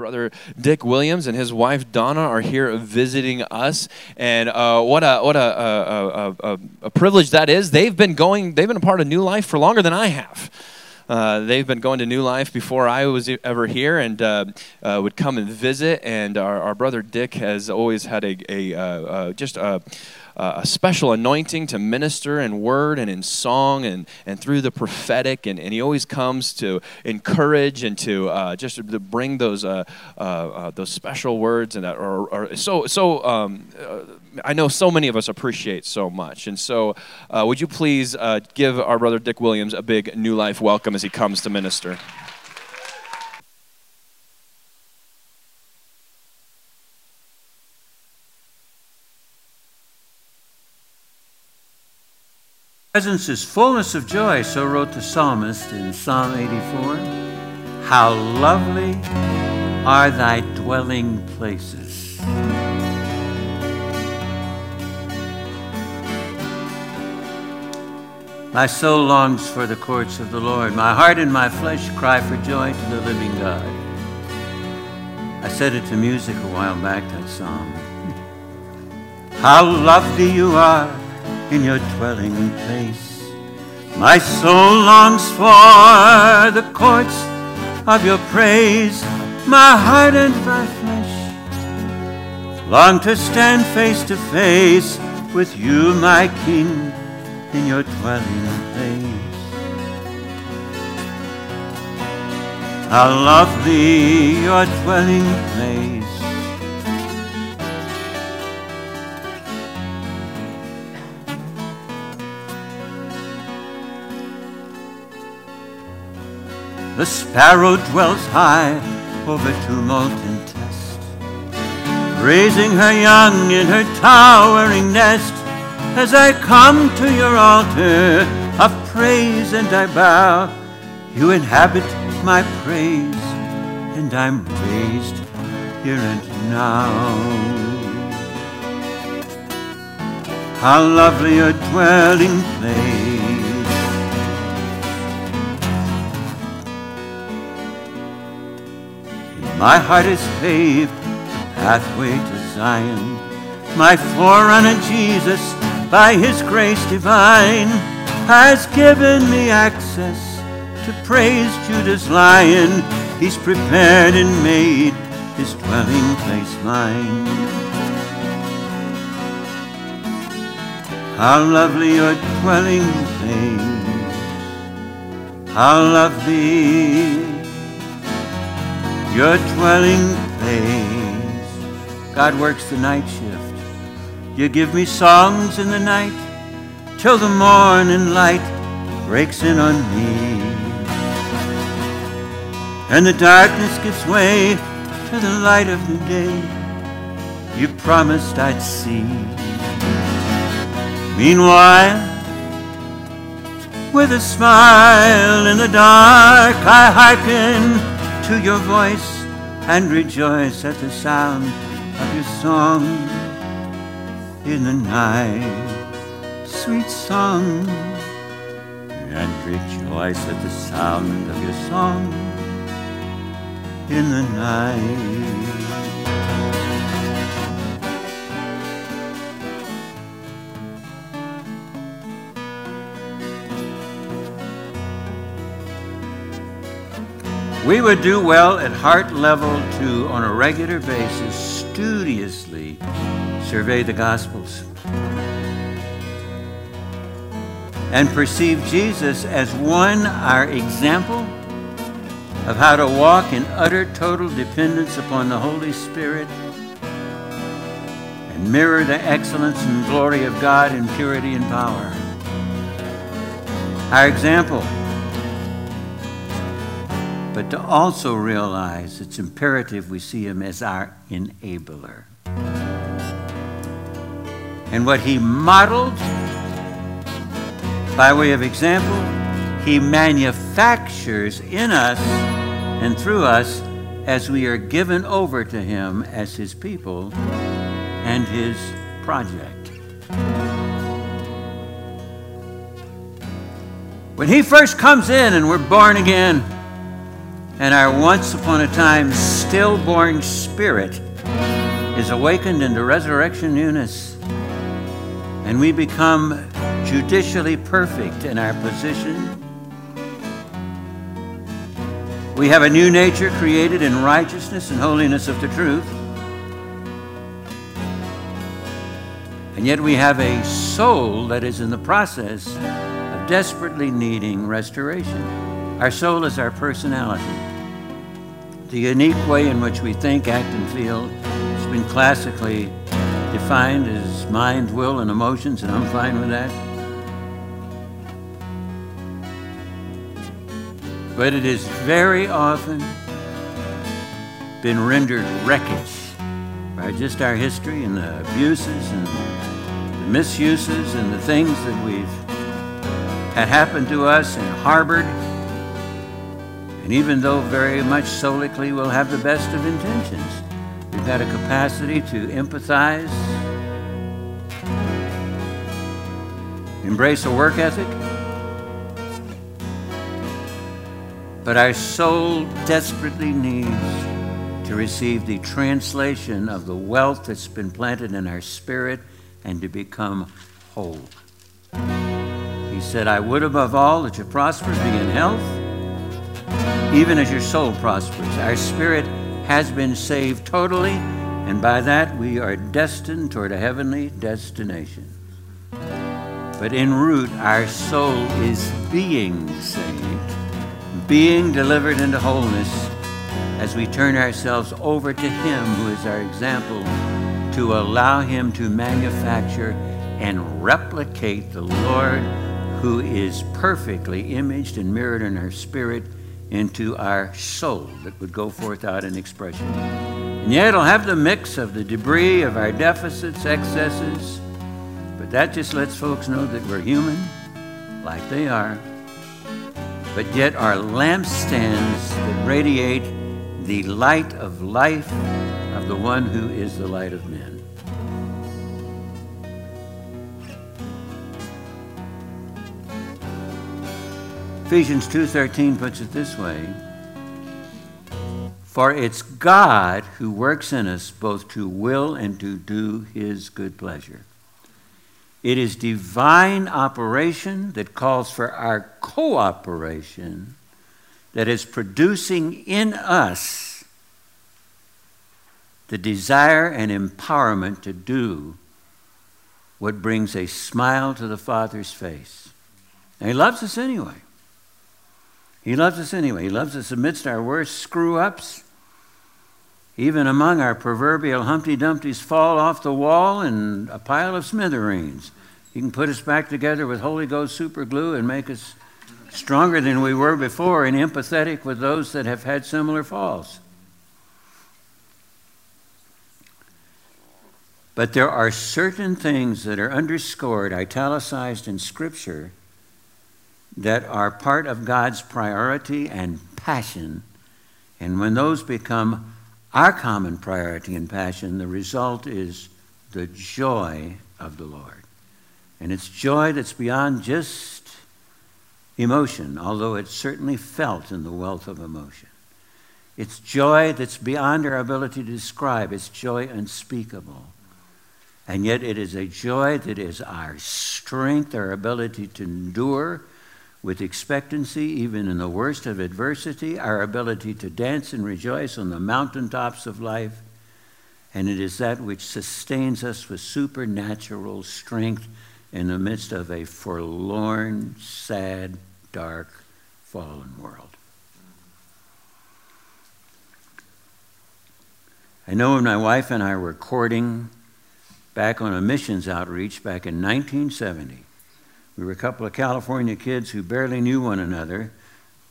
brother Dick Williams and his wife Donna are here visiting us, and uh, what a what a, a, a, a privilege that is. They've been going, they've been a part of New Life for longer than I have. Uh, they've been going to New Life before I was ever here and uh, uh, would come and visit. And our, our, brother Dick has always had a, a uh, uh, just a, a, special anointing to minister in word and in song and, and through the prophetic. And, and he always comes to encourage and to uh, just to bring those, uh, uh, those special words and that are, are so, so um, I know so many of us appreciate so much. And so, uh, would you please uh, give our brother Dick Williams a big New Life welcome as he comes to minister? Presence is fullness of joy, so wrote the psalmist in Psalm 84. How lovely are thy dwelling places. My soul longs for the courts of the Lord. My heart and my flesh cry for joy to the living God. I said it to music a while back, that song. How lovely you are in your dwelling place. My soul longs for the courts of your praise. My heart and my flesh long to stand face to face with you, my King in your dwelling place. How lovely your dwelling place. The sparrow dwells high over tumult and test, raising her young in her towering nest as I come to your altar of praise and I bow. You inhabit my praise, and I'm raised here and now. How lovely your dwelling place. My heart is paved pathway to Zion. My forerunner Jesus by his grace divine, has given me access to praise Judah's lion. He's prepared and made his dwelling place mine. How lovely your dwelling place. How lovely your dwelling place. God works the night shift. You give me songs in the night till the morning light breaks in on me. And the darkness gives way to the light of the day you promised I'd see. Meanwhile, with a smile in the dark, I hearken to your voice and rejoice at the sound of your song in the night, sweet song, and rejoice at the sound of your song in the night. We would do well at heart level to, on a regular basis, studiously survey the Gospels and perceive Jesus as one, our example of how to walk in utter total dependence upon the Holy Spirit and mirror the excellence and glory of God in purity and power. Our example, but to also realize it's imperative we see him as our enabler and what he modeled by way of example, he manufactures in us and through us as we are given over to him as his people and his project. When he first comes in and we're born again, and our once upon a time stillborn spirit is awakened into resurrection newness, and we become judicially perfect in our position. We have a new nature created in righteousness and holiness of the truth. And yet we have a soul that is in the process of desperately needing restoration. Our soul is our personality. The unique way in which we think, act, and feel has been classically defined as mind, will, and emotions, and I'm fine with that. But it has very often been rendered wreckage by just our history and the abuses and the misuses and the things that we've had happened to us and harbored. And even though very much solically we'll have the best of intentions, we've had a capacity to empathize, embrace a work ethic. But our soul desperately needs to receive the translation of the wealth that's been planted in our spirit and to become whole. He said, I would above all that you prosper, be in health, even as your soul prospers. Our spirit has been saved totally, and by that we are destined toward a heavenly destination. But en route, our soul is being saved, being delivered into wholeness as we turn ourselves over to Him who is our example to allow Him to manufacture and replicate the Lord who is perfectly imaged and mirrored in our spirit into our soul that would go forth out in expression. And yet it'll have the mix of the debris of our deficits, excesses, but that just lets folks know that we're human, like they are, but yet our lampstands that radiate the light of life of the one who is the light of men. Ephesians 2:13 puts it this way: For it's God who works in us both to will and to do his good pleasure. It is divine operation that calls for our cooperation that is producing in us the desire and empowerment to do what brings a smile to the Father's face. And He loves us anyway. He loves us anyway. He loves us amidst our worst screw ups. Even among our proverbial Humpty Dumptys fall off the wall and a pile of smithereens. He can put us back together with Holy Ghost super glue and make us stronger than we were before and empathetic with those that have had similar falls. But there are certain things that are underscored, italicized in Scripture that are part of God's priority and passion. And when those become our common priority and passion, the result is the joy of the Lord. And it's joy that's beyond just emotion, although it's certainly felt in the wealth of emotion. It's joy that's beyond our ability to describe. It's joy unspeakable. And yet, it is a joy that is our strength, our ability to endure with expectancy, even in the worst of adversity, our ability to dance and rejoice on the mountaintops of life. And it is that which sustains us with supernatural strength in the midst of a forlorn, sad, dark, fallen world. I know when my wife and I were courting back on a missions outreach back in 1970, we were a couple of California kids who barely knew one another,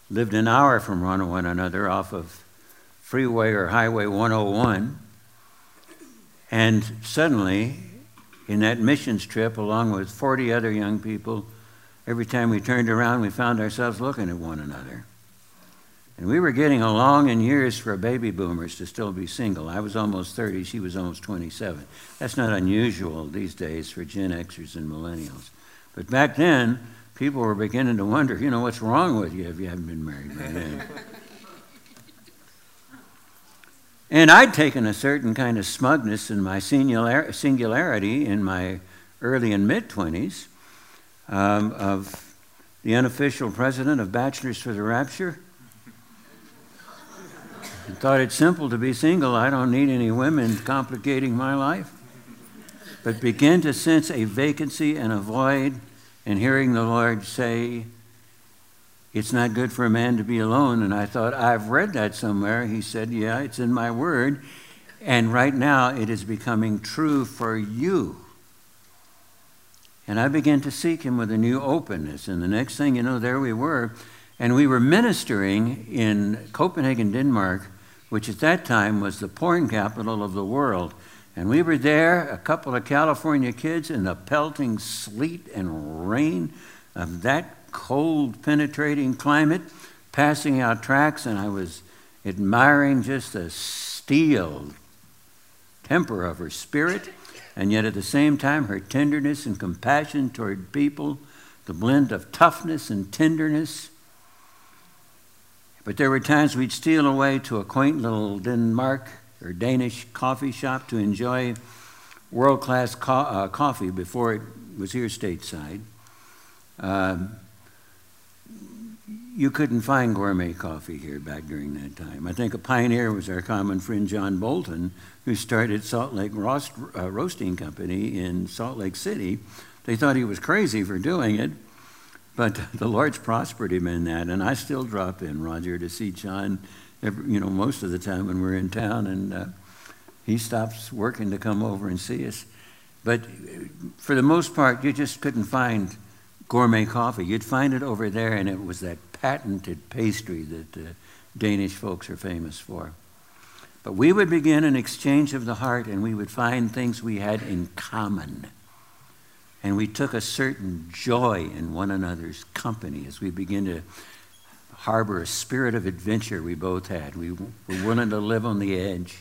lived an hour from one another off of Freeway or Highway 101. And suddenly, in that missions trip, along with 40 other young people, every time we turned around, we found ourselves looking at one another. And we were getting along in years for baby boomers to still be single. I was almost 30, she was almost 27. That's not unusual these days for Gen Xers and millennials. But back then, people were beginning to wonder, you know, what's wrong with you if you haven't been married by then? And I'd taken a certain kind of smugness in my singularity in my early and mid 20s um, of the unofficial president of Bachelors for the Rapture. I thought it's simple to be single. I don't need any women complicating my life. But begin to sense a vacancy and a void, and hearing the Lord say, It's not good for a man to be alone. And I thought, I've read that somewhere. He said, Yeah, it's in my word. And right now it is becoming true for you. And I began to seek him with a new openness. And the next thing you know, there we were. And we were ministering in Copenhagen, Denmark, which at that time was the porn capital of the world. And we were there, a couple of California kids, in the pelting sleet and rain of that cold, penetrating climate, passing out tracks, and I was admiring just the steel temper of her spirit, and yet at the same time, her tenderness and compassion toward people, the blend of toughness and tenderness. But there were times we'd steal away to a quaint little Denmark or Danish coffee shop to enjoy world class co- uh, coffee before it was here stateside. Um, you couldn't find gourmet coffee here back during that time. I think a pioneer was our common friend John Bolton, who started Salt Lake Roast, uh, Roasting Company in Salt Lake City. They thought he was crazy for doing it, but the Lord's prospered him in that, and I still drop in, Roger, to see John, every, you know, most of the time when we're in town, and uh, he stops working to come over and see us. But for the most part, you just couldn't find gourmet coffee. You'd find it over there, and it was that patented pastry that the Danish folks are famous for. But we would begin an exchange of the heart, and we would find things we had in common. And we took a certain joy in one another's company as we began to harbor a spirit of adventure we both had. We were willing to live on the edge.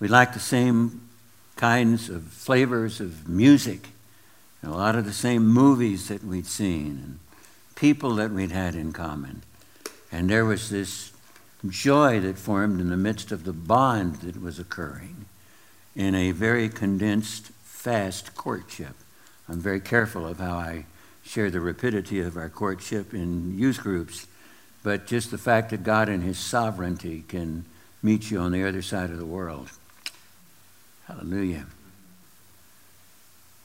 We liked the same kinds of flavors of music, and a lot of the same movies that we'd seen, and people that we'd had in common. And there was this joy that formed in the midst of the bond that was occurring in a very condensed, fast courtship. I'm very careful of how I share the rapidity of our courtship in youth groups, but just the fact that God in His sovereignty can meet you on the other side of the world. Hallelujah.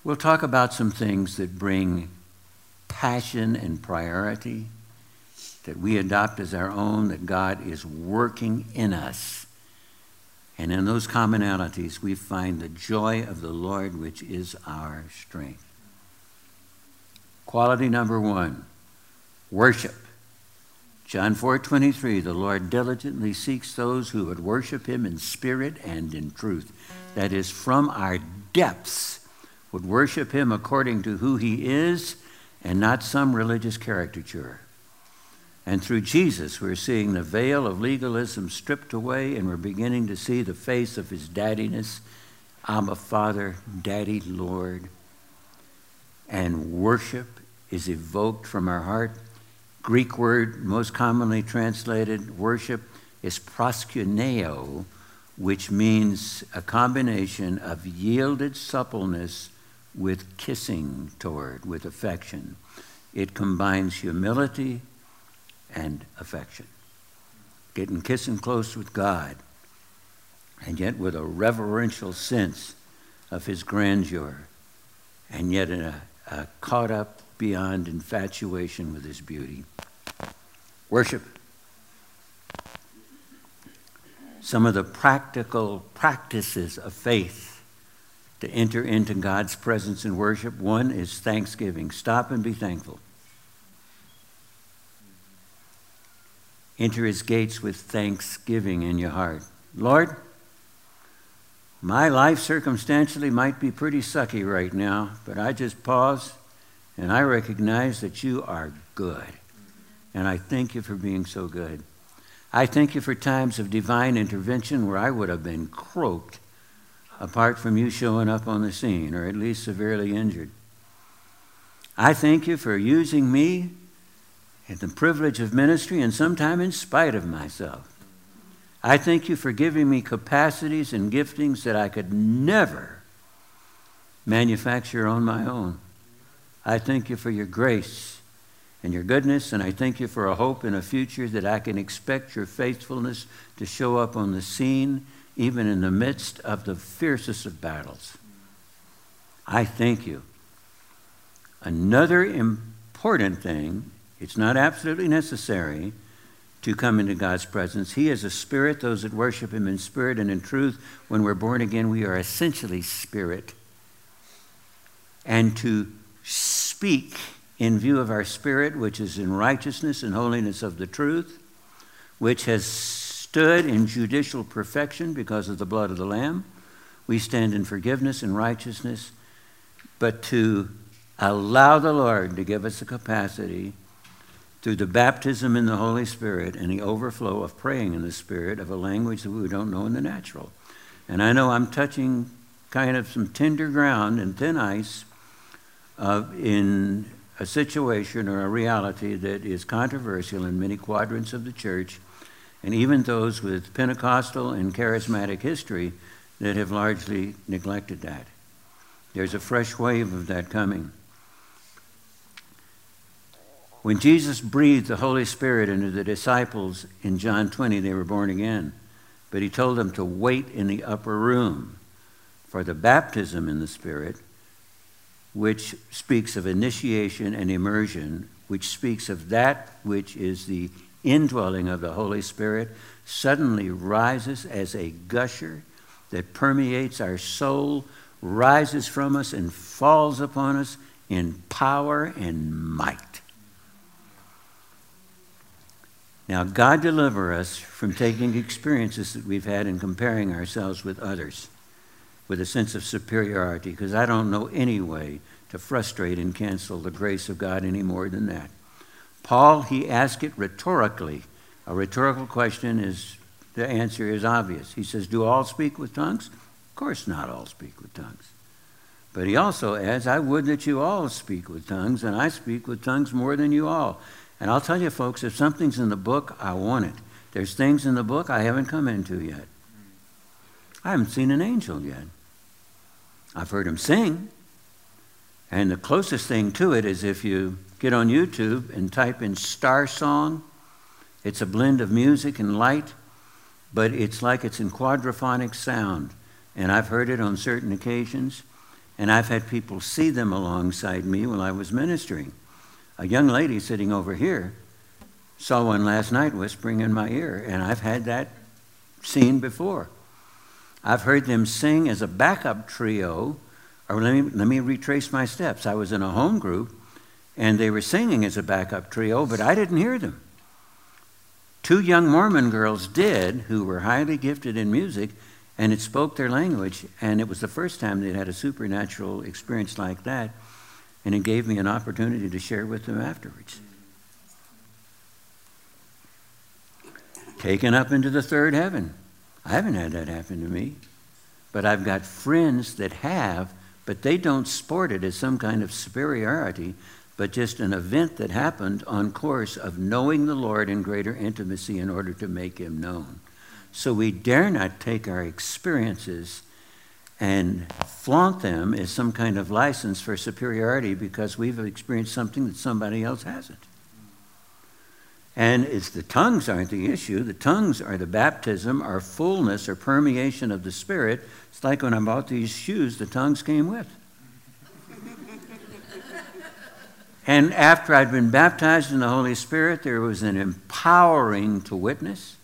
We'll talk about some things that bring passion and priority that we adopt as our own, that God is working in us and in those commonalities, we find the joy of the Lord, which is our strength. Quality number one worship. John 4:23 The Lord diligently seeks those who would worship him in spirit and in truth that is from our depths would worship him according to who he is and not some religious caricature and through Jesus, we're seeing the veil of legalism stripped away, and we're beginning to see the face of his daddiness. I'm a Father, Daddy Lord. And worship is evoked from our heart. Greek word most commonly translated worship is proskuneo, which means a combination of yielded suppleness with kissing toward, with affection. It combines humility and affection. Getting kissing close with God, and yet with a reverential sense of his grandeur, and yet in a, a caught up beyond infatuation with his beauty. Worship. Some of the practical practices of faith to enter into God's presence in worship. One is thanksgiving. Stop and be thankful. Enter his gates with thanksgiving in your heart. Lord, my life circumstantially might be pretty sucky right now, but I just pause and I recognize that you are good. And I thank you for being so good. I thank you for times of divine intervention where I would have been croaked apart from you showing up on the scene, or at least severely injured. I thank you for using me and the privilege of ministry, and sometime in spite of myself. I thank you for giving me capacities and giftings that I could never manufacture on my own. I thank you for your grace and your goodness, and I thank you for a hope and a future that I can expect your faithfulness to show up on the scene, even in the midst of the fiercest of battles. I thank you. Another important thing, it's not absolutely necessary to come into God's presence. He is a spirit. Those that worship Him in spirit and in truth, when we're born again, we are essentially spirit. And to speak in view of our spirit, which is in righteousness and holiness of the truth, which has stood in judicial perfection because of the blood of the Lamb. We stand in forgiveness and righteousness, but to allow the Lord to give us the capacity through the baptism in the Holy Spirit and the overflow of praying in the Spirit of a language that we don't know in the natural. And I know I'm touching kind of some tender ground and thin ice uh, in a situation or a reality that is controversial in many quadrants of the church, and even those with Pentecostal and charismatic history that have largely neglected that. There's a fresh wave of that coming. When Jesus breathed the Holy Spirit into the disciples in John 20, they were born again. But he told them to wait in the upper room for the baptism in the Spirit which speaks of initiation and immersion, which speaks of that which is the indwelling of the Holy Spirit, suddenly rises as a gusher that permeates our soul, rises from us, and falls upon us in power and might. Now, God deliver us from taking experiences that we've had and comparing ourselves with others with a sense of superiority because I don't know any way to frustrate and cancel the grace of God any more than that. Paul, he asked it rhetorically. A rhetorical question is the answer is obvious. He says, Do all speak with tongues? Of course, not all speak with tongues. But he also adds, I would that you all speak with tongues, and I speak with tongues more than you all. And I'll tell you, folks, if something's in the book, I want it. There's things in the book I haven't come into yet. I haven't seen an angel yet. I've heard him sing. And the closest thing to it is if you get on YouTube and type in Star Song. It's a blend of music and light, but it's like it's in quadraphonic sound. And I've heard it on certain occasions, and I've had people see them alongside me while I was ministering. A young lady sitting over here saw one last night whispering in my ear, and I've had that seen before. I've heard them sing as a backup trio, or let me, let me retrace my steps. I was in a home group, and they were singing as a backup trio, but I didn't hear them. Two young Mormon girls did, who were highly gifted in music, and it spoke their language, and it was the first time they'd had a supernatural experience like that, and it gave me an opportunity to share with them afterwards. Taken up into the third heaven. I haven't had that happen to me. But I've got friends that have, but they don't sport it as some kind of superiority, but just an event that happened on course of knowing the Lord in greater intimacy in order to make him known. So we dare not take our experiences and flaunt them as some kind of license for superiority because we've experienced something that somebody else hasn't. And it's the tongues aren't the issue. The tongues are the baptism, our fullness or permeation of the Spirit. It's like when I bought these shoes, the tongues came with. and after I'd been baptized in the Holy Spirit, there was an empowering to witness.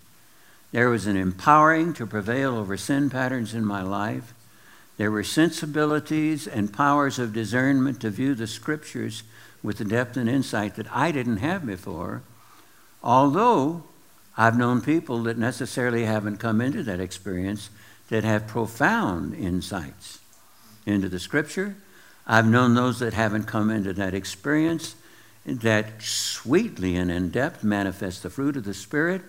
There was an empowering to prevail over sin patterns in my life. There were sensibilities and powers of discernment to view the scriptures with the depth and insight that I didn't have before. Although I've known people that necessarily haven't come into that experience that have profound insights into the scripture. I've known those that haven't come into that experience that sweetly and in depth manifest the fruit of the Spirit.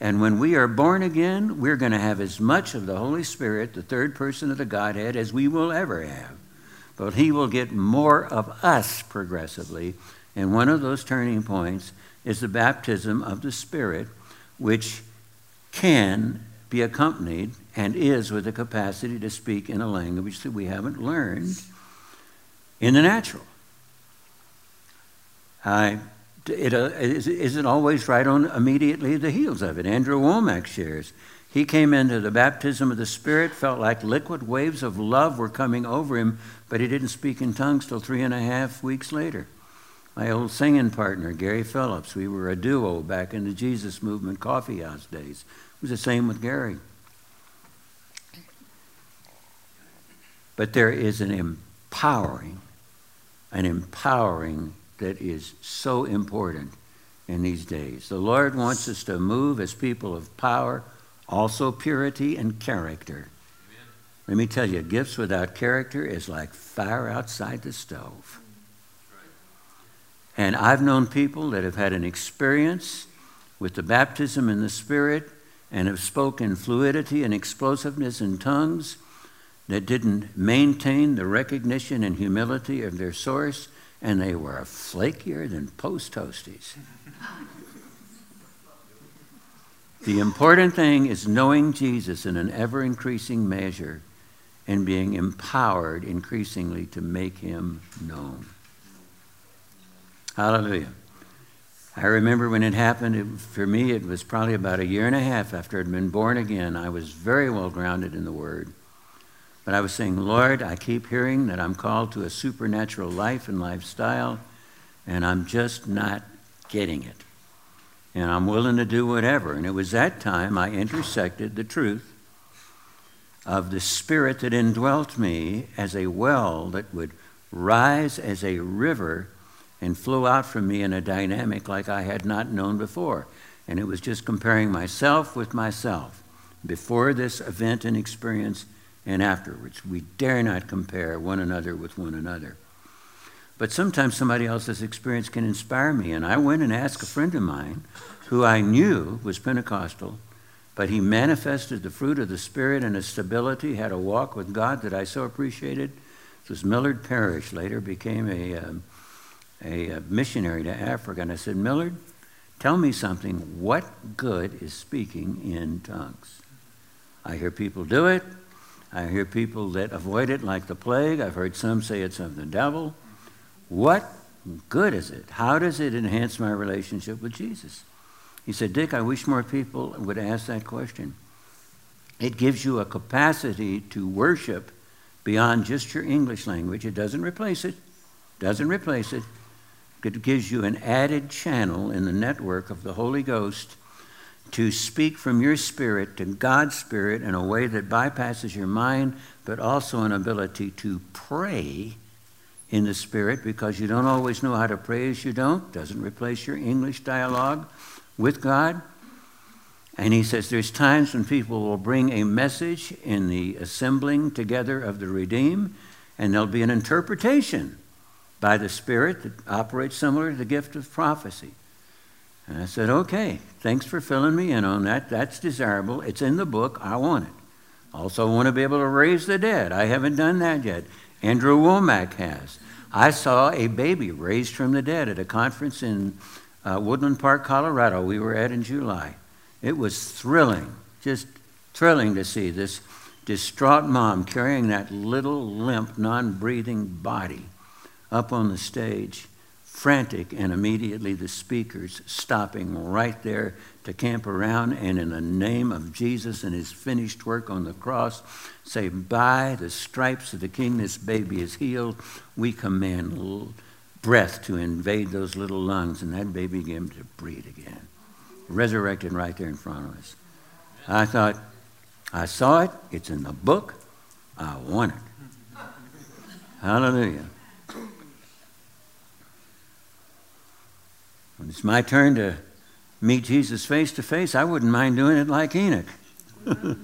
And when we are born again, we're going to have as much of the Holy Spirit, the third person of the Godhead, as we will ever have. But He will get more of us progressively. And one of those turning points is the baptism of the Spirit, which can be accompanied and is with the capacity to speak in a language that we haven't learned in the natural. I, it uh, isn't always right on immediately the heels of it. Andrew Wommack shares. He came into the baptism of the Spirit, felt like liquid waves of love were coming over him, but he didn't speak in tongues till three and a half weeks later. My old singing partner, Gary Phillips, we were a duo back in the Jesus Movement coffee house days. It was the same with Gary. But there is an empowering, an empowering that is so important in these days. The Lord wants us to move as people of power, also purity and character. Amen. Let me tell you, gifts without character is like fire outside the stove. And I've known people that have had an experience with the baptism in the Spirit and have spoken fluidity and explosiveness in tongues that didn't maintain the recognition and humility of their source, and they were flakier than post toasties. the important thing is knowing Jesus in an ever increasing measure and being empowered increasingly to make him known. Hallelujah. I remember when it happened, it, for me, it was probably about a year and a half after I'd been born again. I was very well grounded in the Word. But I was saying, Lord, I keep hearing that I'm called to a supernatural life and lifestyle, and I'm just not getting it. And I'm willing to do whatever. And it was that time I intersected the truth of the Spirit that indwelt me as a well that would rise as a river and flow out from me in a dynamic like I had not known before. And it was just comparing myself with myself before this event and experience and afterwards. We dare not compare one another with one another. But sometimes somebody else's experience can inspire me. And I went and asked a friend of mine who I knew was Pentecostal, but he manifested the fruit of the Spirit and a stability, had a walk with God that I so appreciated. This was Millard Parrish, later became a, um, a, a missionary to Africa. And I said, Millard, tell me something. What good is speaking in tongues? I hear people do it. I hear people that avoid it like the plague. I've heard some say it's of the devil. What good is it? How does it enhance my relationship with Jesus? He said, Dick, I wish more people would ask that question. It gives you a capacity to worship beyond just your English language. It doesn't replace it. Doesn't replace it. It gives you an added channel in the network of the Holy Ghost to speak from your spirit to God's spirit in a way that bypasses your mind, but also an ability to pray in the spirit because you don't always know how to pray as you don't. Doesn't replace your English dialogue with God. And he says there's times when people will bring a message in the assembling together of the redeemed, and there'll be an interpretation by the Spirit that operates similar to the gift of prophecy. And I said, okay, thanks for filling me in on that. That's desirable. It's in the book. I want it. Also, want to be able to raise the dead. I haven't done that yet. Andrew Wommack has. I saw a baby raised from the dead at a conference in uh, Woodland Park, Colorado, we were at in July. It was thrilling, just thrilling to see this distraught mom carrying that little limp, non breathing body up on the stage frantic, and immediately the speakers stopping right there to camp around and, in the name of Jesus and his finished work on the cross, say, By the stripes of the King, this baby is healed. We command breath to invade those little lungs, and that baby began to breathe again. Resurrected right there in front of us. I thought, I saw it, it's in the book, I want it. Hallelujah. When it's my turn to meet Jesus face to face, I wouldn't mind doing it like Enoch.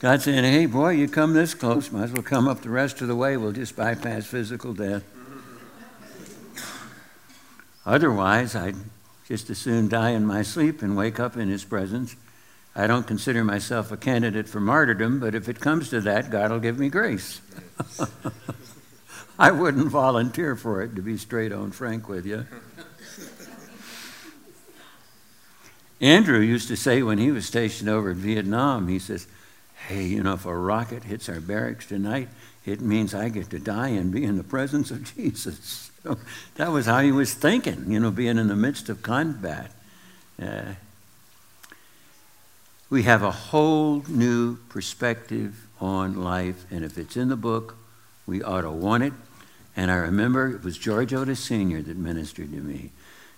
God saying, hey, boy, you come this close, might as well come up the rest of the way. We'll just bypass physical death. Otherwise, I'd just as soon die in my sleep and wake up in his presence. I don't consider myself a candidate for martyrdom, but if it comes to that, God will give me grace. I wouldn't volunteer for it, to be straight on frank with you. Andrew used to say when he was stationed over in Vietnam, he says, Hey, you know, if a rocket hits our barracks tonight, it means I get to die and be in the presence of Jesus. So that was how he was thinking, you know, being in the midst of combat. Uh, we have a whole new perspective on life, and if it's in the book, we ought to want it. And I remember it was George Otis Sr. that ministered to me.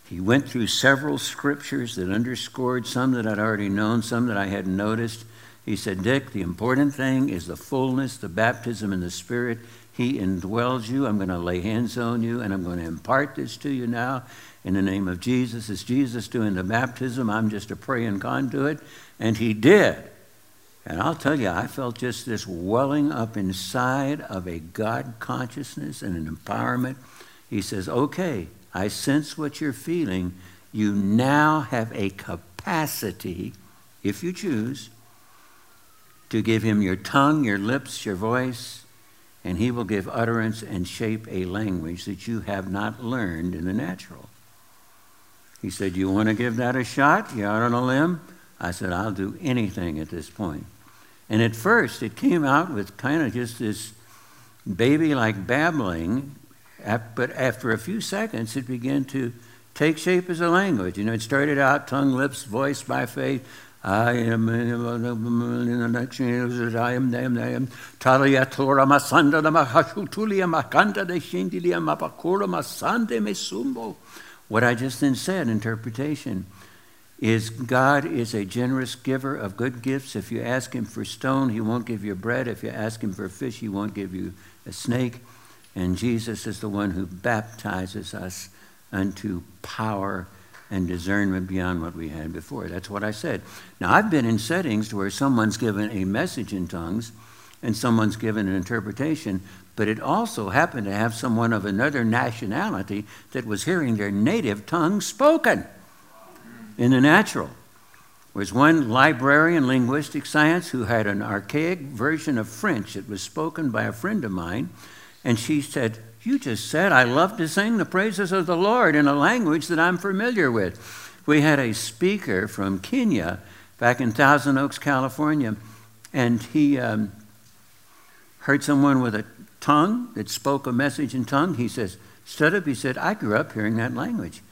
He went through several scriptures that underscored some that I'd already known, some that I hadn't noticed. He said, Dick, the important thing is the fullness, the baptism in the Spirit. He indwells you. I'm going to lay hands on you, and I'm going to impart this to you now in the name of Jesus. Is Jesus doing the baptism? I'm just a praying conduit. And he did. And I'll tell you, I felt just this welling up inside of a God consciousness and an empowerment. He says, Okay, I sense what you're feeling. You now have a capacity, if you choose, to give him your tongue, your lips, your voice, and he will give utterance and shape a language that you have not learned in the natural. He said, You want to give that a shot? You're out on a limb? I said, I'll do anything at this point. And at first, it came out with kind of just this baby like babbling, but after a few seconds, it began to take shape as a language. You know, it started out tongue, lips, voice by faith. I am in the next I am I am, I am Talia Tora Masanda the Mahashutulia Makanda de Shindilia Mapakura Masande Mesumbo. What I just then said, interpretation, is God is a generous giver of good gifts. If you ask him for stone, he won't give you bread. If you ask him for fish, he won't give you a snake. And Jesus is the one who baptizes us unto power and discernment beyond what we had before. That's what I said. Now, I've been in settings where someone's given a message in tongues and someone's given an interpretation, but it also happened to have someone of another nationality that was hearing their native tongue spoken in the natural. There was one librarian in linguistic science who had an archaic version of French that was spoken by a friend of mine, and she said, you just said, I love to sing the praises of the Lord in a language that I'm familiar with. We had a speaker from Kenya back in Thousand Oaks, California, and he um, heard someone with a tongue that spoke a message in tongue. He says, Stood up, he said, I grew up hearing that language.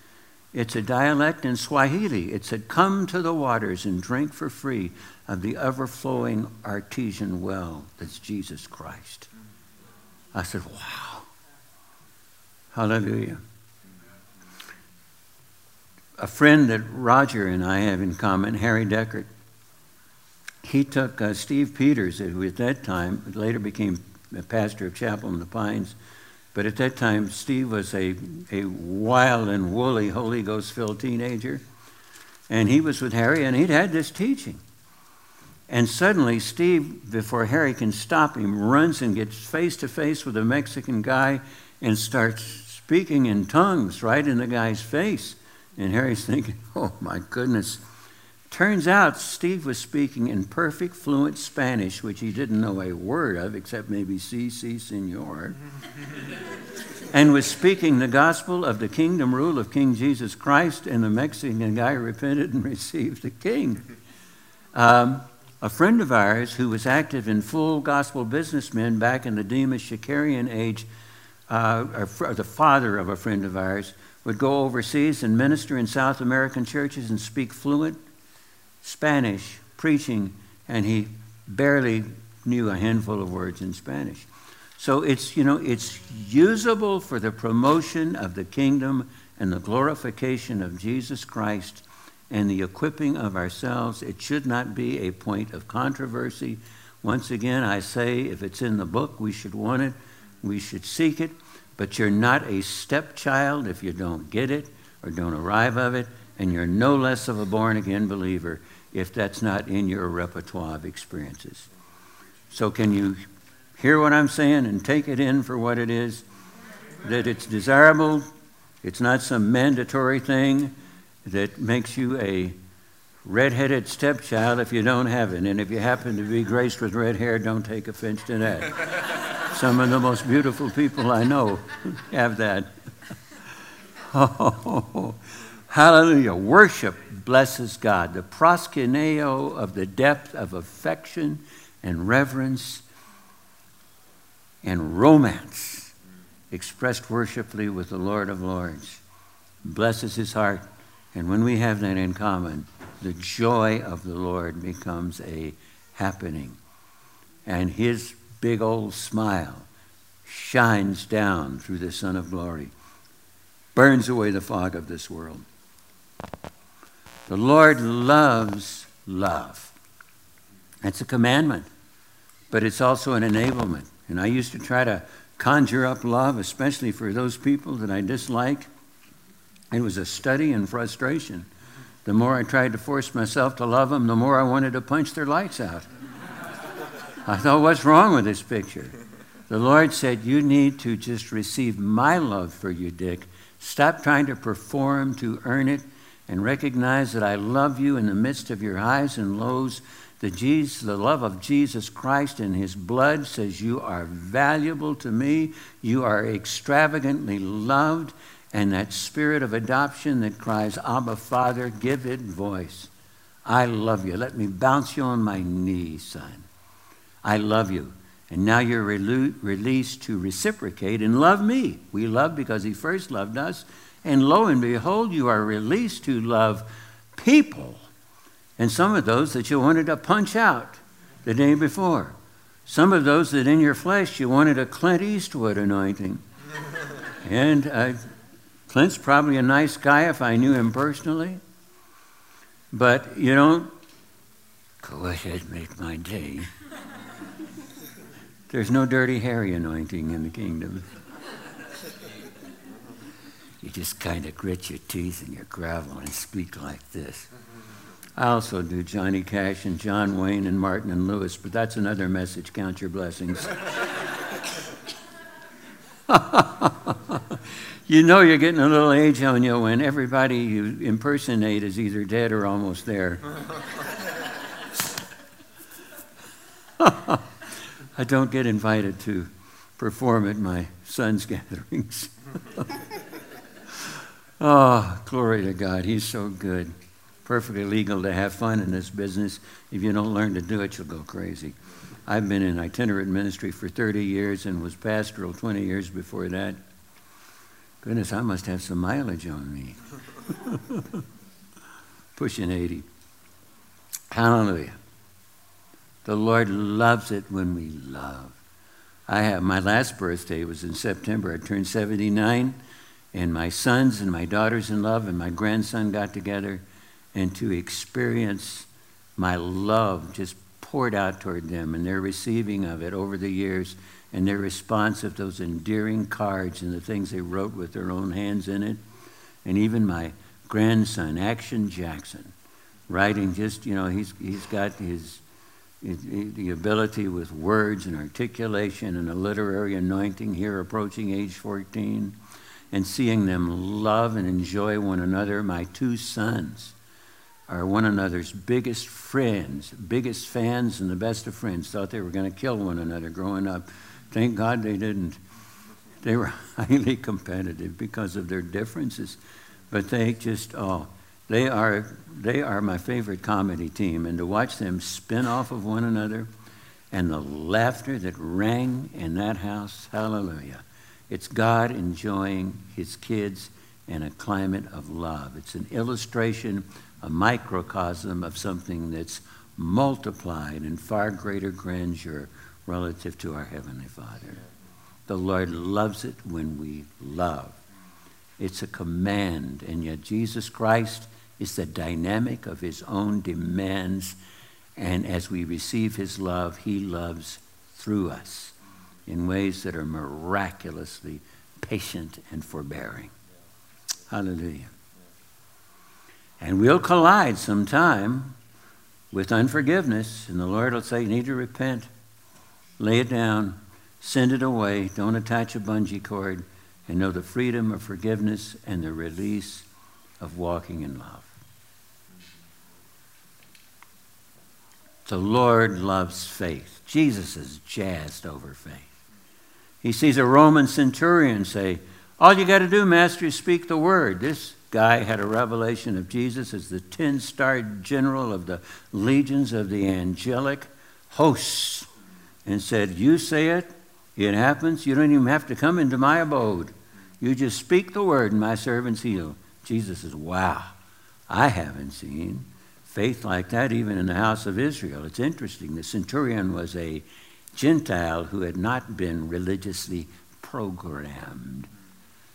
It's a dialect in Swahili. It said, Come to the waters and drink for free of the overflowing artesian well that's Jesus Christ. I said, Wow. Hallelujah. A friend that Roger and I have in common, Harry Deckert, he took uh, Steve Peters, who at that time later became a pastor of Chapel in the Pines, but at that time Steve was a, a wild and woolly Holy Ghost filled teenager. And he was with Harry, and he'd had this teaching. And suddenly, Steve, before Harry can stop him, runs and gets face to face with a Mexican guy and starts speaking in tongues right in the guy's face. And Harry's thinking, oh my goodness. Turns out Steve was speaking in perfect, fluent Spanish, which he didn't know a word of except maybe si, si, senor, and was speaking the gospel of the kingdom rule of King Jesus Christ, and the Mexican guy repented and received the king. Um, a friend of ours who was active in full gospel businessmen back in the Demos Shakarian age uh, the father of a friend of ours, would go overseas and minister in South American churches and speak fluent Spanish, preaching, and he barely knew a handful of words in Spanish. So it's, you know, it's usable for the promotion of the kingdom and the glorification of Jesus Christ and the equipping of ourselves. It should not be a point of controversy. Once again, I say if it's in the book, we should want it. We should seek it, but you're not a stepchild if you don't get it or don't arrive of it, and you're no less of a born again believer if that's not in your repertoire of experiences. So, can you hear what I'm saying and take it in for what it is? That it's desirable, it's not some mandatory thing that makes you a red-headed stepchild if you don't have it. And if you happen to be graced with red hair, don't take offense to that. Some of the most beautiful people I know have that. Oh, Hallelujah. Worship blesses God. The proskuneo of the depth of affection and reverence and romance expressed worshipfully with the Lord of Lords blesses his heart. And when we have that in common, the joy of the Lord becomes a happening. And his big old smile shines down through the Son of Glory, burns away the fog of this world. The Lord loves love. That's a commandment, but it's also an enablement. And I used to try to conjure up love, especially for those people that I dislike. It was a study in frustration. The more I tried to force myself to love them, the more I wanted to punch their lights out. I thought, what's wrong with this picture? The Lord said, You need to just receive my love for you, Dick. Stop trying to perform to earn it and recognize that I love you in the midst of your highs and lows. The, Jesus, the love of Jesus Christ and his blood says you are valuable to me. You are extravagantly loved. And that spirit of adoption that cries, Abba, Father, give it voice. I love you. Let me bounce you on my knee, son. I love you. And now you're relu- released to reciprocate and love me. We love because he first loved us. And lo and behold, you are released to love people. And some of those that you wanted to punch out the day before. Some of those that in your flesh you wanted a Clint Eastwood anointing. and uh, Clint's probably a nice guy if I knew him personally. But you don't go ahead, make my day. There's no dirty Harry anointing in the kingdom. You just kind of grit your teeth and your gravel and speak like this. Mm-hmm. I also do Johnny Cash and John Wayne and Martin and Lewis, but that's another message. Count your blessings. you know you're getting a little age on you when everybody you impersonate is either dead or almost there. I don't get invited to perform at my son's gatherings. oh, glory to God. He's so good. Perfectly legal to have fun in this business. If you don't learn to do it, you'll go crazy. I've been in itinerant ministry for 30 years and was pastoral 20 years before that. Goodness, I must have some mileage on me. Pushing 80. Hallelujah. The Lord loves it when we love. I have my last birthday was in September. I turned 79, and my sons and my daughters in love and my grandson got together, and to experience my love just poured out toward them, and their receiving of it over the years, and their response of those endearing cards and the things they wrote with their own hands in it, and even my grandson, Action Jackson, writing just you know he's he's got his the ability with words and articulation and a literary anointing here approaching age 14 and seeing them love and enjoy one another. My two sons are one another's biggest friends, biggest fans, and the best of friends. Thought they were going to kill one another growing up. Thank God they didn't. They were highly competitive because of their differences, but they just, oh, they are, they are my favorite comedy team, and to watch them spin off of one another and the laughter that rang in that house, hallelujah. It's God enjoying his kids in a climate of love. It's an illustration, a microcosm of something that's multiplied in far greater grandeur relative to our Heavenly Father. The Lord loves it when we love. It's a command, and yet Jesus Christ is the dynamic of his own demands. And as we receive his love, he loves through us in ways that are miraculously patient and forbearing. Hallelujah. And we'll collide sometime with unforgiveness, and the Lord will say, You need to repent, lay it down, send it away, don't attach a bungee cord, and know the freedom of forgiveness and the release of walking in love. The Lord loves faith. Jesus is jazzed over faith. He sees a Roman centurion say, All you got to do, Master, is speak the word. This guy had a revelation of Jesus as the 10 star general of the legions of the angelic hosts and said, You say it, it happens. You don't even have to come into my abode. You just speak the word, and my servants heal. Jesus says, Wow, I haven't seen faith like that even in the house of Israel. It's interesting. The centurion was a Gentile who had not been religiously programmed.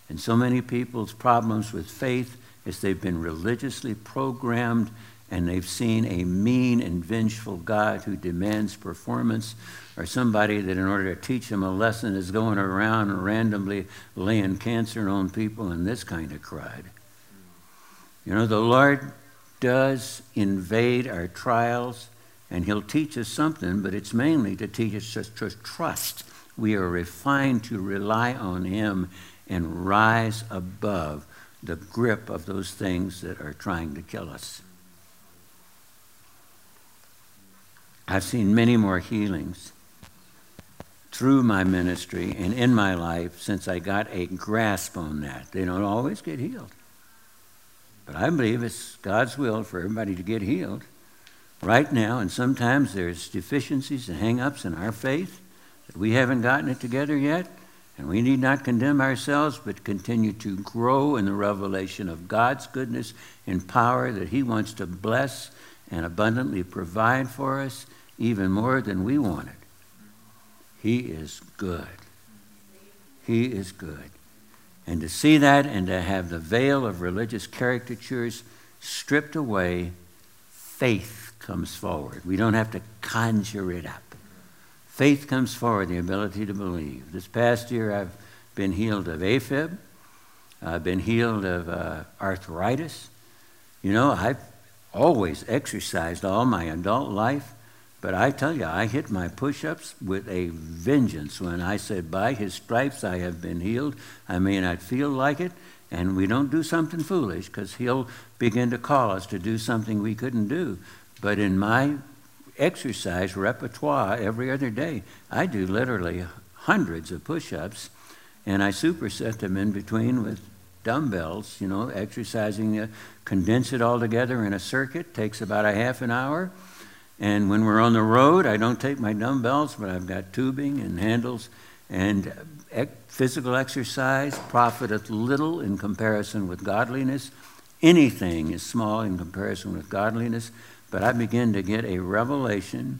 And so many people's problems with faith is they've been religiously programmed and they've seen a mean and vengeful God who demands performance, or somebody that, in order to teach them a lesson, is going around randomly laying cancer on people and this kind of crud. You know, the Lord does invade our trials, and He'll teach us something, but it's mainly to teach us to trust. We are refined to rely on Him and rise above the grip of those things that are trying to kill us. I've seen many more healings through my ministry and in my life since I got a grasp on that. They don't always get healed. But I believe it's God's will for everybody to get healed right now, and sometimes there's deficiencies and hang ups in our faith that we haven't gotten it together yet. And we need not condemn ourselves, but continue to grow in the revelation of God's goodness and power that He wants to bless and abundantly provide for us, even more than we wanted. He is good. He is good. And to see that and to have the veil of religious caricatures stripped away, faith comes forward. We don't have to conjure it up. Faith comes forward, the ability to believe. This past year, I've been healed of AFib. I've been healed of uh, arthritis. You know, I've always exercised all my adult life, but I tell you, I hit my push ups with a vengeance when I said, By his stripes I have been healed. I may not feel like it, and we don't do something foolish because he'll begin to call us to do something we couldn't do. But in my exercise repertoire every other day. I do literally hundreds of push ups, and I superset them in between with dumbbells, you know, exercising, uh, condense it all together in a circuit, takes about a half an hour. And when we're on the road, I don't take my dumbbells, but I've got tubing and handles. And uh, physical exercise profiteth little in comparison with godliness. Anything is small in comparison with godliness. But I began to get a revelation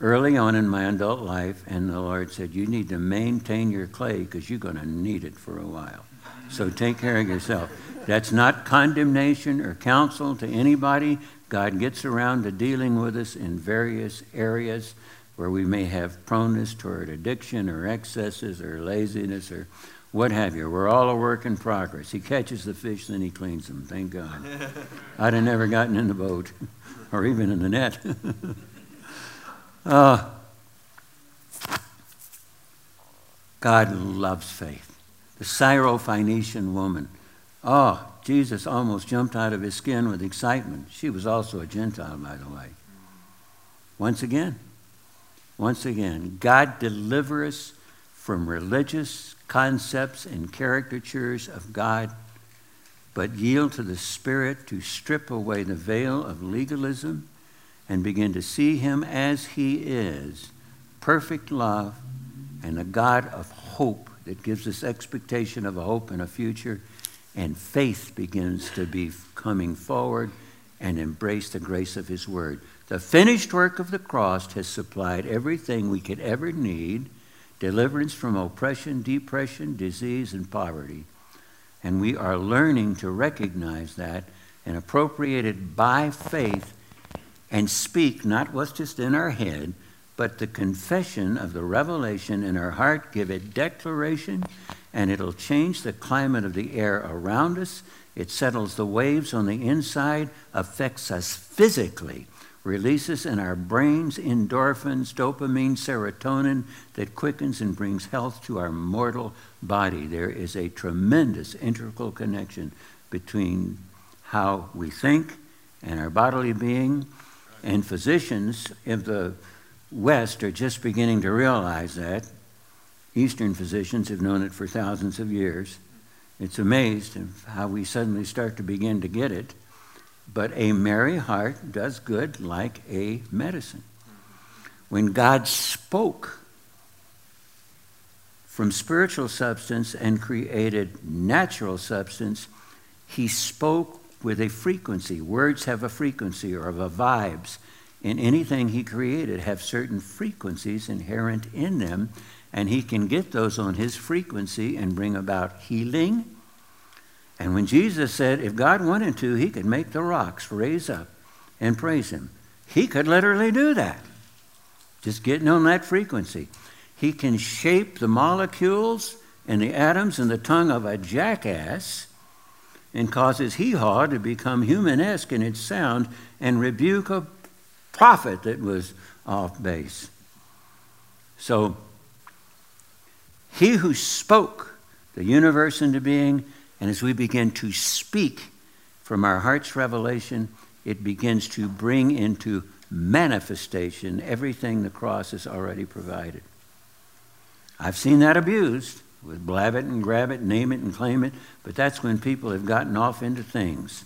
early on in my adult life, and the Lord said, You need to maintain your clay because you're going to need it for a while. So take care of yourself. That's not condemnation or counsel to anybody. God gets around to dealing with us in various areas where we may have proneness toward addiction or excesses or laziness or what have you. We're all a work in progress. He catches the fish, then he cleans them. Thank God. I'd have never gotten in the boat or even in the net. uh, God loves faith. The Syrophoenician woman. Oh, Jesus almost jumped out of his skin with excitement. She was also a Gentile, by the way. Once again, once again, God deliver us from religious concepts and caricatures of God but yield to the Spirit to strip away the veil of legalism and begin to see Him as He is perfect love and a God of hope that gives us expectation of a hope and a future. And faith begins to be coming forward and embrace the grace of His Word. The finished work of the cross has supplied everything we could ever need deliverance from oppression, depression, disease, and poverty. And we are learning to recognize that and appropriate it by faith and speak not what's just in our head, but the confession of the revelation in our heart, give it declaration, and it'll change the climate of the air around us. It settles the waves on the inside, affects us physically, releases in our brains endorphins, dopamine, serotonin that quickens and brings health to our mortal body. There is a tremendous integral connection between how we think and our bodily being. And physicians of the West are just beginning to realize that. Eastern physicians have known it for thousands of years. It's amazed how we suddenly start to begin to get it. But a merry heart does good like a medicine. When God spoke from spiritual substance and created natural substance, he spoke with a frequency. Words have a frequency or a vibes. And anything he created have certain frequencies inherent in them, and he can get those on his frequency and bring about healing. And when Jesus said, if God wanted to, he could make the rocks raise up and praise him, he could literally do that. Just getting on that frequency. He can shape the molecules and the atoms in the tongue of a jackass and causes hee haw to become humanesque in its sound and rebuke a prophet that was off base. So, he who spoke the universe into being, and as we begin to speak from our heart's revelation, it begins to bring into manifestation everything the cross has already provided. I've seen that abused with blab it and grab it, name it and claim it, but that's when people have gotten off into things.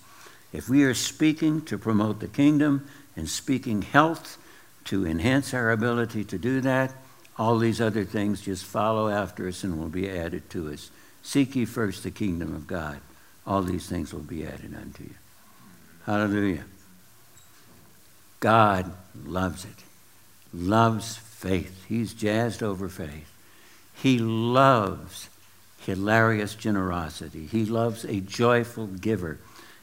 If we are speaking to promote the kingdom and speaking health to enhance our ability to do that, all these other things just follow after us and will be added to us. Seek ye first the kingdom of God. All these things will be added unto you. Hallelujah. God loves it, loves faith. He's jazzed over faith. He loves hilarious generosity. He loves a joyful giver.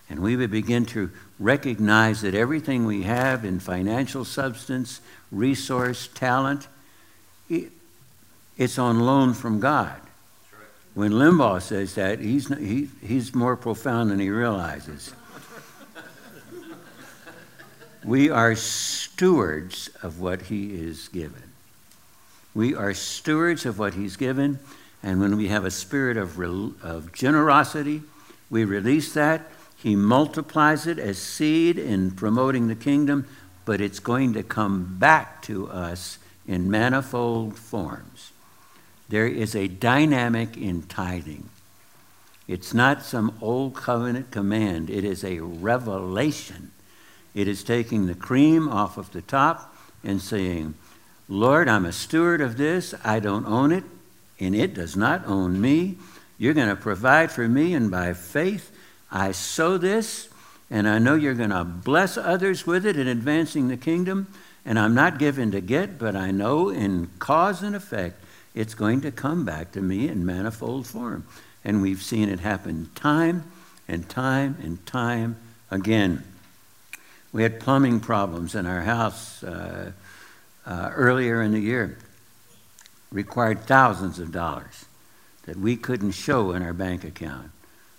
And we would begin to recognize that everything we have in financial substance, resource, talent, it's on loan from God. When Limbaugh says that, he's, he, he's more profound than he realizes. we are stewards of what he is given. We are stewards of what He's given, and when we have a spirit of, of generosity, we release that. He multiplies it as seed in promoting the kingdom, but it's going to come back to us in manifold forms. There is a dynamic in tithing. It's not some old covenant command, it is a revelation. It is taking the cream off of the top and saying, Lord, I'm a steward of this. I don't own it, and it does not own me. You're going to provide for me, and by faith, I sow this, and I know you're going to bless others with it in advancing the kingdom. And I'm not given to get, but I know in cause and effect, it's going to come back to me in manifold form. And we've seen it happen time and time and time again. We had plumbing problems in our house. Uh, uh, earlier in the year required thousands of dollars that we couldn't show in our bank account.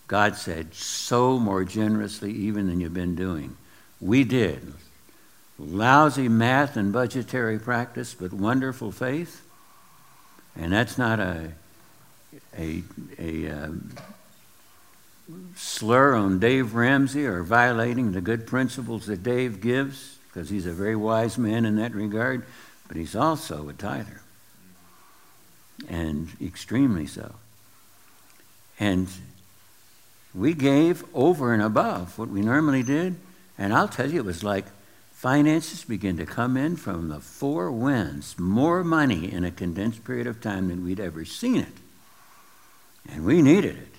God said, sow more generously even than you've been doing. We did. Lousy math and budgetary practice, but wonderful faith. And that's not a, a, a um, slur on Dave Ramsey or violating the good principles that Dave gives because he's a very wise man in that regard, but he's also a tither, and extremely so. And we gave over and above what we normally did, and I'll tell you, it was like finances began to come in from the four winds, more money in a condensed period of time than we'd ever seen it. And we needed it.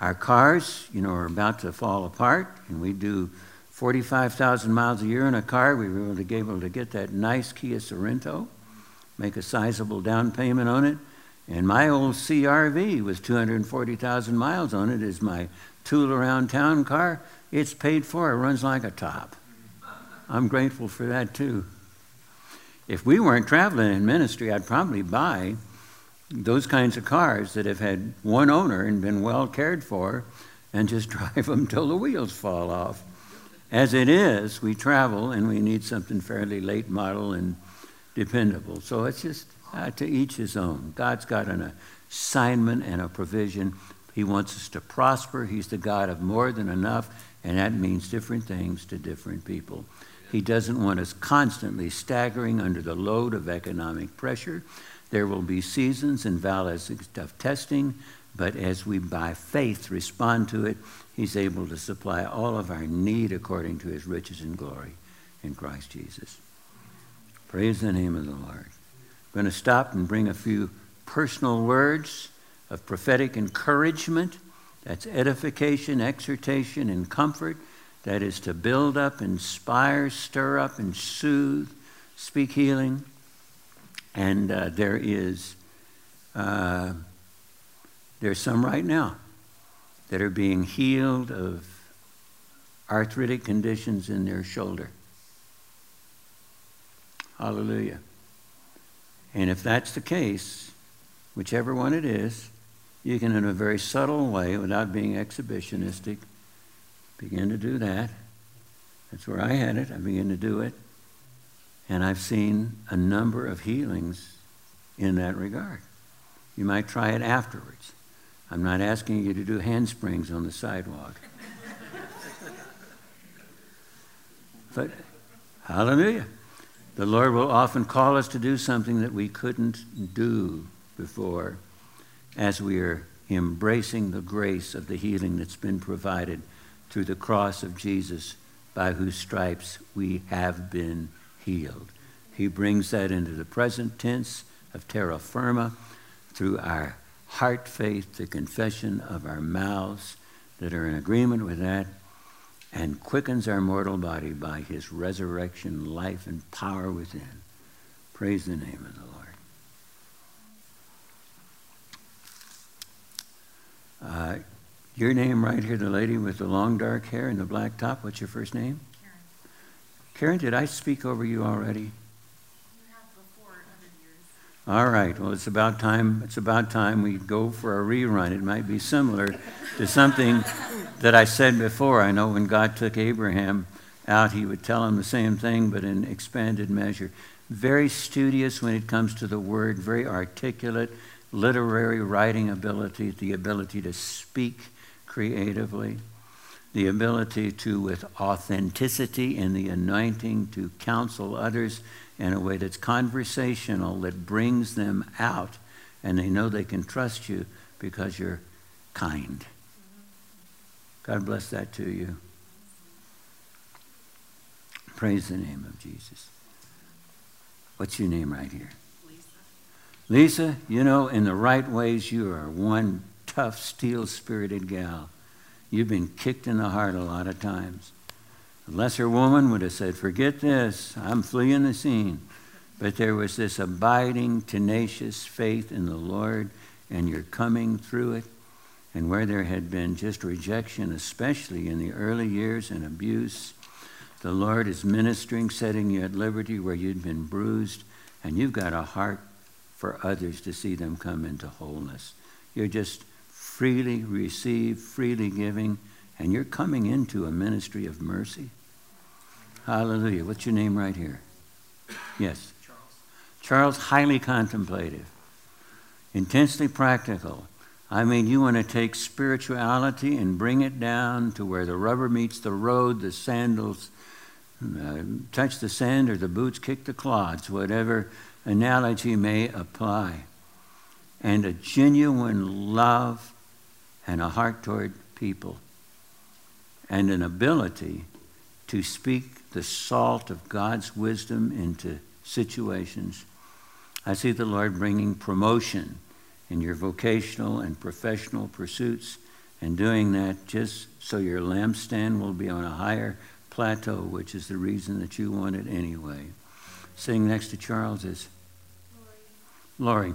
Our cars, you know, are about to fall apart, and we do 45,000 miles a year in a car, we were able to, get that nice Kia Sorento, make a sizable down payment on it. And my old CRV was 240,000 miles on it, is my tool around town car. It's paid for, it runs like a top. I'm grateful for that too. If we weren't traveling in ministry, I'd probably buy those kinds of cars that have had one owner and been well cared for and just drive them till the wheels fall off. As it is, we travel and we need something fairly late model and dependable. So it's just uh, to each his own. God's got an assignment and a provision. He wants us to prosper. He's the God of more than enough, and that means different things to different people. He doesn't want us constantly staggering under the load of economic pressure. There will be seasons and valleys of testing. But as we by faith respond to it, He's able to supply all of our need according to His riches and glory in Christ Jesus. Praise the name of the Lord. I'm going to stop and bring a few personal words of prophetic encouragement. That's edification, exhortation, and comfort. That is to build up, inspire, stir up, and soothe, speak healing. And uh, there is uh, there's some right now that are being healed of arthritic conditions in their shoulder. Hallelujah. And if that's the case, whichever one it is, you can, in a very subtle way, without being exhibitionistic, begin to do that. That's where I had it. I began to do it. And I've seen a number of healings in that regard. You might try it afterwards. I'm not asking you to do handsprings on the sidewalk. but hallelujah. The Lord will often call us to do something that we couldn't do before as we are embracing the grace of the healing that's been provided through the cross of Jesus, by whose stripes we have been healed. He brings that into the present tense of terra firma through our heart faith, the confession of our mouths that are in agreement with that, and quickens our mortal body by his resurrection, life, and power within. Praise the name of the Lord. Uh, your name right here, the lady with the long dark hair and the black top, what's your first name? Karen. Karen, did I speak over you already? All right. Well, it's about time. It's about time we go for a rerun. It might be similar to something that I said before. I know when God took Abraham out, He would tell him the same thing, but in expanded measure. Very studious when it comes to the word. Very articulate, literary writing ability, the ability to speak creatively, the ability to, with authenticity and the anointing, to counsel others in a way that's conversational, that brings them out, and they know they can trust you because you're kind. God bless that to you. Praise the name of Jesus. What's your name right here? Lisa. Lisa, you know, in the right ways, you are one tough, steel spirited gal. You've been kicked in the heart a lot of times. A lesser woman would have said, Forget this, I'm fleeing the scene. But there was this abiding, tenacious faith in the Lord, and you're coming through it. And where there had been just rejection, especially in the early years and abuse, the Lord is ministering, setting you at liberty where you'd been bruised, and you've got a heart for others to see them come into wholeness. You're just freely receive, freely giving and you're coming into a ministry of mercy. Hallelujah. What's your name right here? Yes. Charles. Charles, highly contemplative, intensely practical. I mean, you want to take spirituality and bring it down to where the rubber meets the road, the sandals uh, touch the sand, or the boots kick the clods, whatever analogy may apply. And a genuine love and a heart toward people and an ability to speak the salt of God's wisdom into situations. I see the Lord bringing promotion in your vocational and professional pursuits and doing that just so your lampstand will be on a higher plateau, which is the reason that you want it anyway. Sitting next to Charles is Lori. Lori.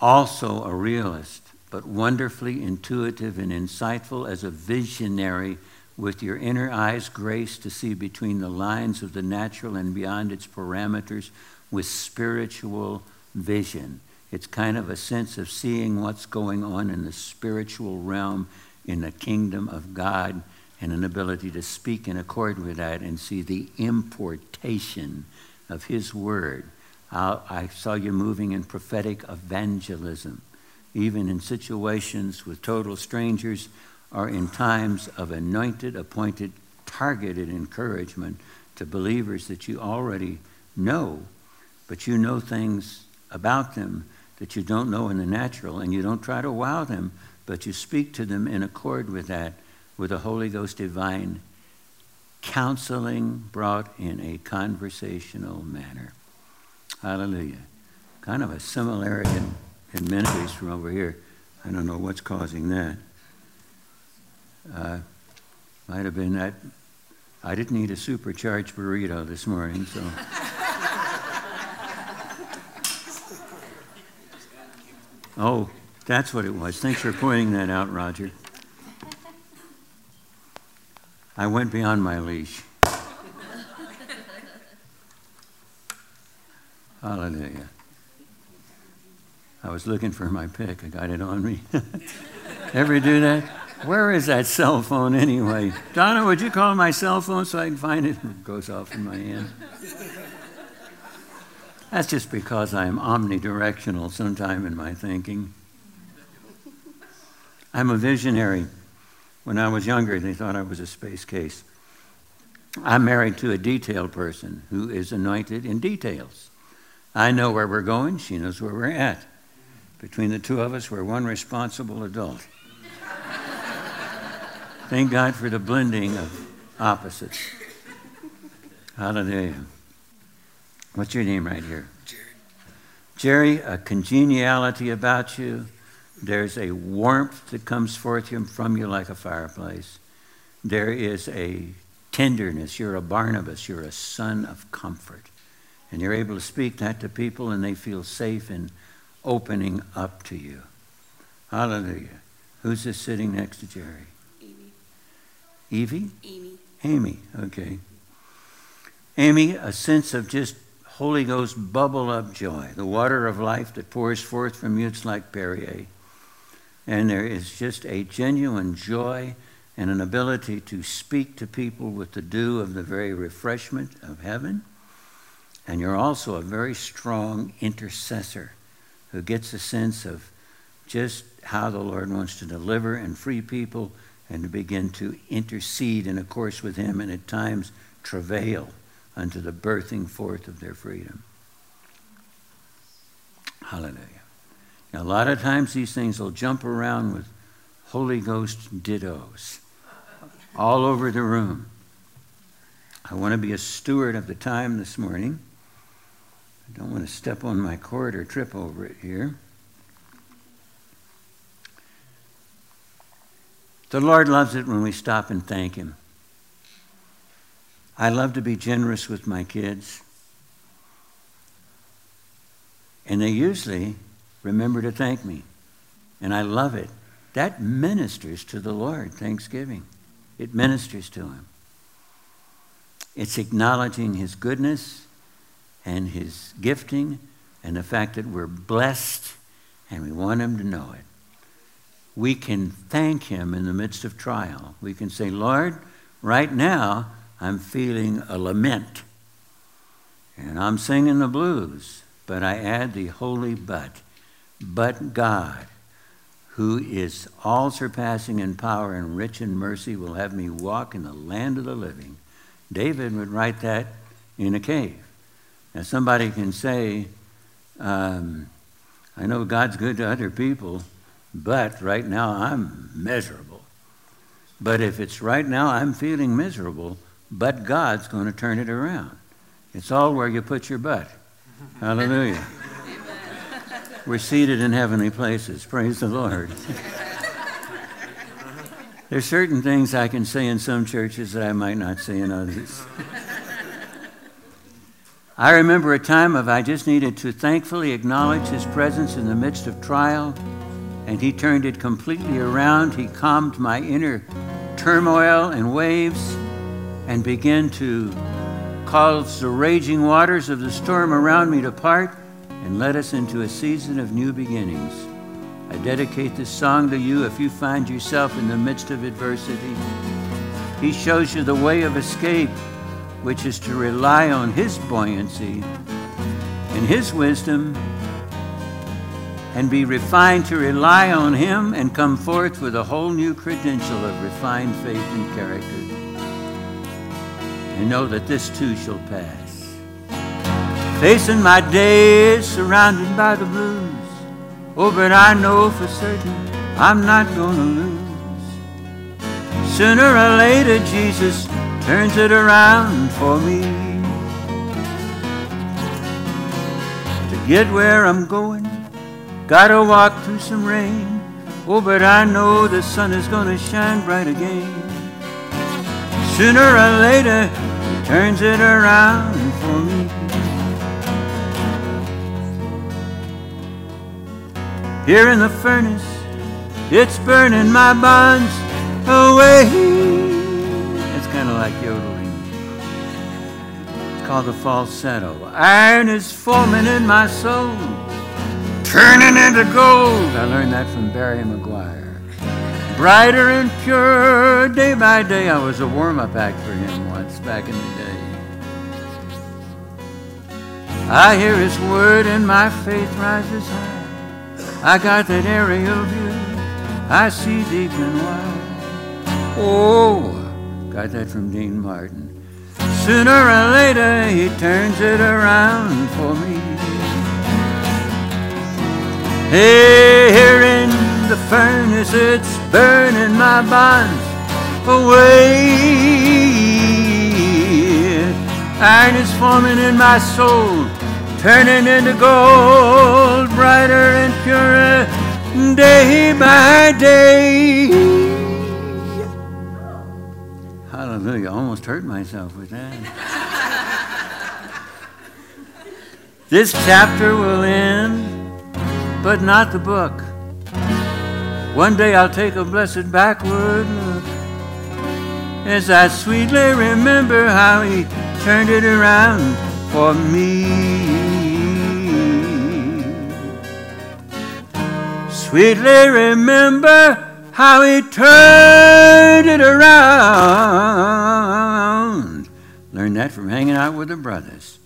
Also a realist but wonderfully intuitive and insightful as a visionary with your inner eyes grace to see between the lines of the natural and beyond its parameters with spiritual vision. It's kind of a sense of seeing what's going on in the spiritual realm in the kingdom of God and an ability to speak in accord with that and see the importation of His Word. I saw you moving in prophetic evangelism even in situations with total strangers or in times of anointed, appointed, targeted encouragement to believers that you already know, but you know things about them that you don't know in the natural, and you don't try to wow them, but you speak to them in accord with that, with a Holy Ghost divine counseling brought in a conversational manner. Hallelujah. Kind of a similarity in, in ministries from over here. I don't know what's causing that. Uh, might have been that I didn't eat a supercharged burrito this morning, so. oh, that's what it was. Thanks for pointing that out, Roger. I went beyond my leash. Hallelujah. I was looking for my pick. I got it on me. Ever do that? Where is that cell phone anyway? Donna, would you call my cell phone so I can find it? It goes off in my hand. That's just because I am omnidirectional sometime in my thinking. I'm a visionary. When I was younger, they thought I was a space case. I'm married to a detail person who is anointed in details. I know where we're going, she knows where we're at. Between the two of us, we're one responsible adult. Thank God for the blending of opposites. Hallelujah. What's your name right here? Jerry. Jerry, a congeniality about you. There's a warmth that comes forth from you like a fireplace. There is a tenderness. You're a Barnabas. You're a son of comfort. And you're able to speak that to people, and they feel safe in opening up to you. Hallelujah. Who's this sitting next to Jerry? Evie? Evie? Amy. Amy, okay. Amy, a sense of just Holy Ghost bubble up joy. The water of life that pours forth from you, it's like Perrier. And there is just a genuine joy and an ability to speak to people with the dew of the very refreshment of heaven. And you're also a very strong intercessor who gets a sense of just how the Lord wants to deliver and free people and to begin to intercede in a course with Him and at times travail unto the birthing forth of their freedom. Hallelujah. Now, a lot of times these things will jump around with Holy Ghost dittos all over the room. I want to be a steward of the time this morning. I don't want to step on my cord or trip over it here. The Lord loves it when we stop and thank Him. I love to be generous with my kids. And they usually remember to thank me. And I love it. That ministers to the Lord, Thanksgiving. It ministers to Him. It's acknowledging His goodness and His gifting and the fact that we're blessed and we want Him to know it we can thank Him in the midst of trial. We can say, Lord, right now I'm feeling a lament. And I'm singing the blues, but I add the holy but. But God, who is all surpassing in power and rich in mercy, will have me walk in the land of the living. David would write that in a cave. Now, somebody can say, um, I know God's good to other people, but right now I'm miserable. But if it's right now I'm feeling miserable, but God's going to turn it around. It's all where you put your butt. Hallelujah. We're seated in heavenly places. Praise the Lord. There's certain things I can say in some churches that I might not say in others. I remember a time of I just needed to thankfully acknowledge his presence in the midst of trial and He turned it completely around. He calmed my inner turmoil and waves and began to cause the raging waters of the storm around me to part and led us into a season of new beginnings. I dedicate this song to you if you find yourself in the midst of adversity. He shows you the way of escape, which is to rely on His buoyancy and His wisdom and be refined to rely on Him and come forth with a whole new credential of refined faith and character. And know that this too shall pass. Facing my days surrounded by the blues, Oh, but I know for certain I'm not gonna lose. Sooner or later, Jesus turns it around for me. To get where I'm going, gotta walk through some rain. Oh, but I know the sun is gonna shine bright again. Sooner or later, he turns it around for me. Here in the furnace, it's burning my bonds away. Like yodeling. It's called the falsetto. Iron is forming in my soul, turning into gold. I learned that from Barry McGuire. Brighter and purer day by day. I was a warm up act for him once back in the day. I hear his word and my faith rises high. I got that aerial view. I see deep and wide. Oh, got that from Dean Martin. Sooner or later, he turns it around for me. Hey, here in the furnace, it's burning my bonds away. Iron is forming in my soul turning into gold, brighter and purer, day by day. Hallelujah. Almost hurt myself with that. this chapter will end, but not the book. One day I'll take a blessed backward look as I sweetly remember how he turned it around for me. Sweetly remember how he turned it around. Learned that from hanging out with the brothers.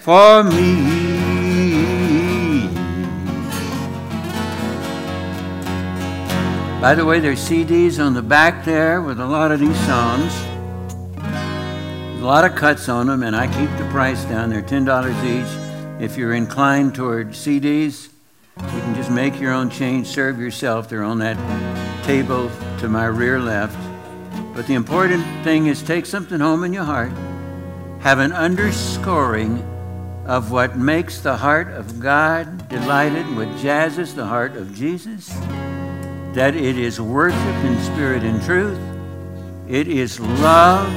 For me. By the way, there's CDs on the back there with a lot of these songs. A lot of cuts on them, and I keep the price down. They're $10 each. If you're inclined toward CDs, you can just make your own change, serve yourself. They're on that table to my rear left. But the important thing is take something home in your heart, have an underscoring of what makes the heart of God delighted, what jazzes the heart of Jesus, that it is worship in spirit and truth, it is love,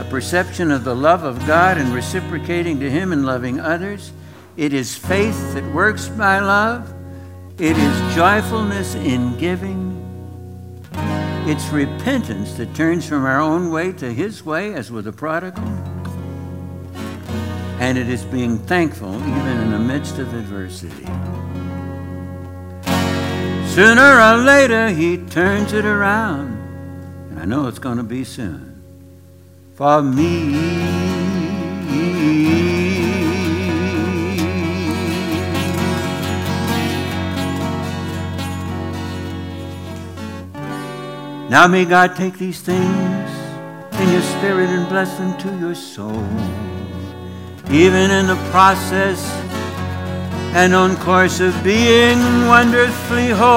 a perception of the love of God and reciprocating to Him and loving others. It is faith that works by love. It is joyfulness in giving. It's repentance that turns from our own way to His way, as with the prodigal. And it is being thankful even in the midst of adversity. Sooner or later, He turns it around. And I know it's going to be soon. For me. Now may God take these things in your spirit and bless them to your soul. Even in the process and on course of being wonderfully whole.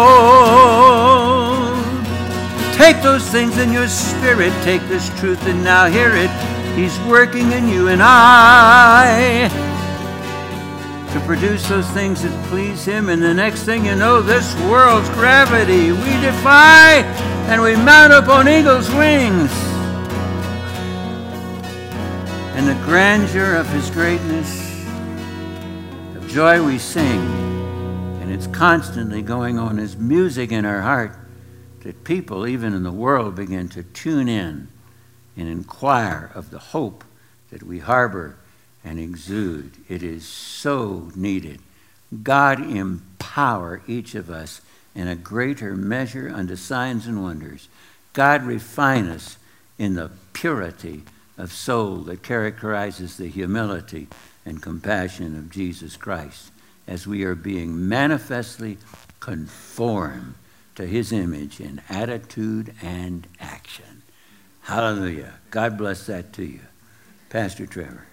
Take those things in your spirit, take this truth and now hear it. He's working in you and I to produce those things that please Him. And the next thing you know, this world's gravity we defy and we mount up on eagle's wings. And the grandeur of His greatness, of joy we sing, and it's constantly going on as music in our heart that people, even in the world, begin to tune in and inquire of the hope that we harbor and exude. It is so needed. God empower each of us in a greater measure unto signs and wonders. God refine us in the purity of soul that characterizes the humility and compassion of Jesus Christ as we are being manifestly conformed to his image in attitude and action. Hallelujah. God bless that to you. Pastor Trevor.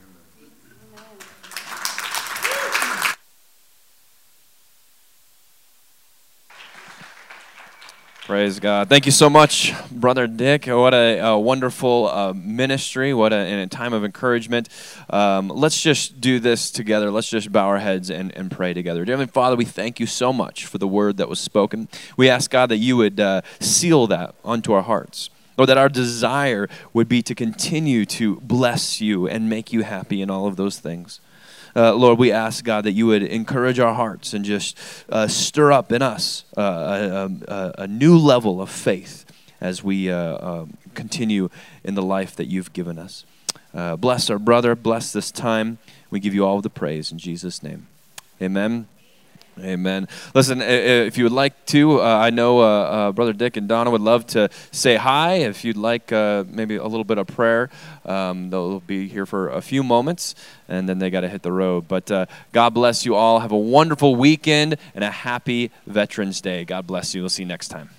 Praise God. Thank you so much, Brother Dick. What a, a wonderful uh, ministry. What a, a, time of encouragement. Um, let's just do this together. Let's just bow our heads and, and pray together. Dear Heavenly Father, we thank you so much for the word that was spoken. We ask, God, that you would uh, seal that onto our hearts. Lord, that our desire would be to continue to bless you and make you happy in all of those things. Uh, Lord, we ask, God, that you would encourage our hearts and just uh, stir up in us uh, a, a, a, new level of faith as we uh, um, continue in the life that you've given us. Uh, bless our brother, bless this time. We give you all the praise in Jesus' name. Amen. Amen. Listen, if you would like to, uh, I know uh, uh, Brother Dick and Donna would love to say hi. If you'd like uh, maybe a little bit of prayer, um, they'll be here for a few moments and then they got to hit the road. But uh, God bless you all. Have a wonderful weekend and a happy Veterans Day. God bless you. We'll see you next time.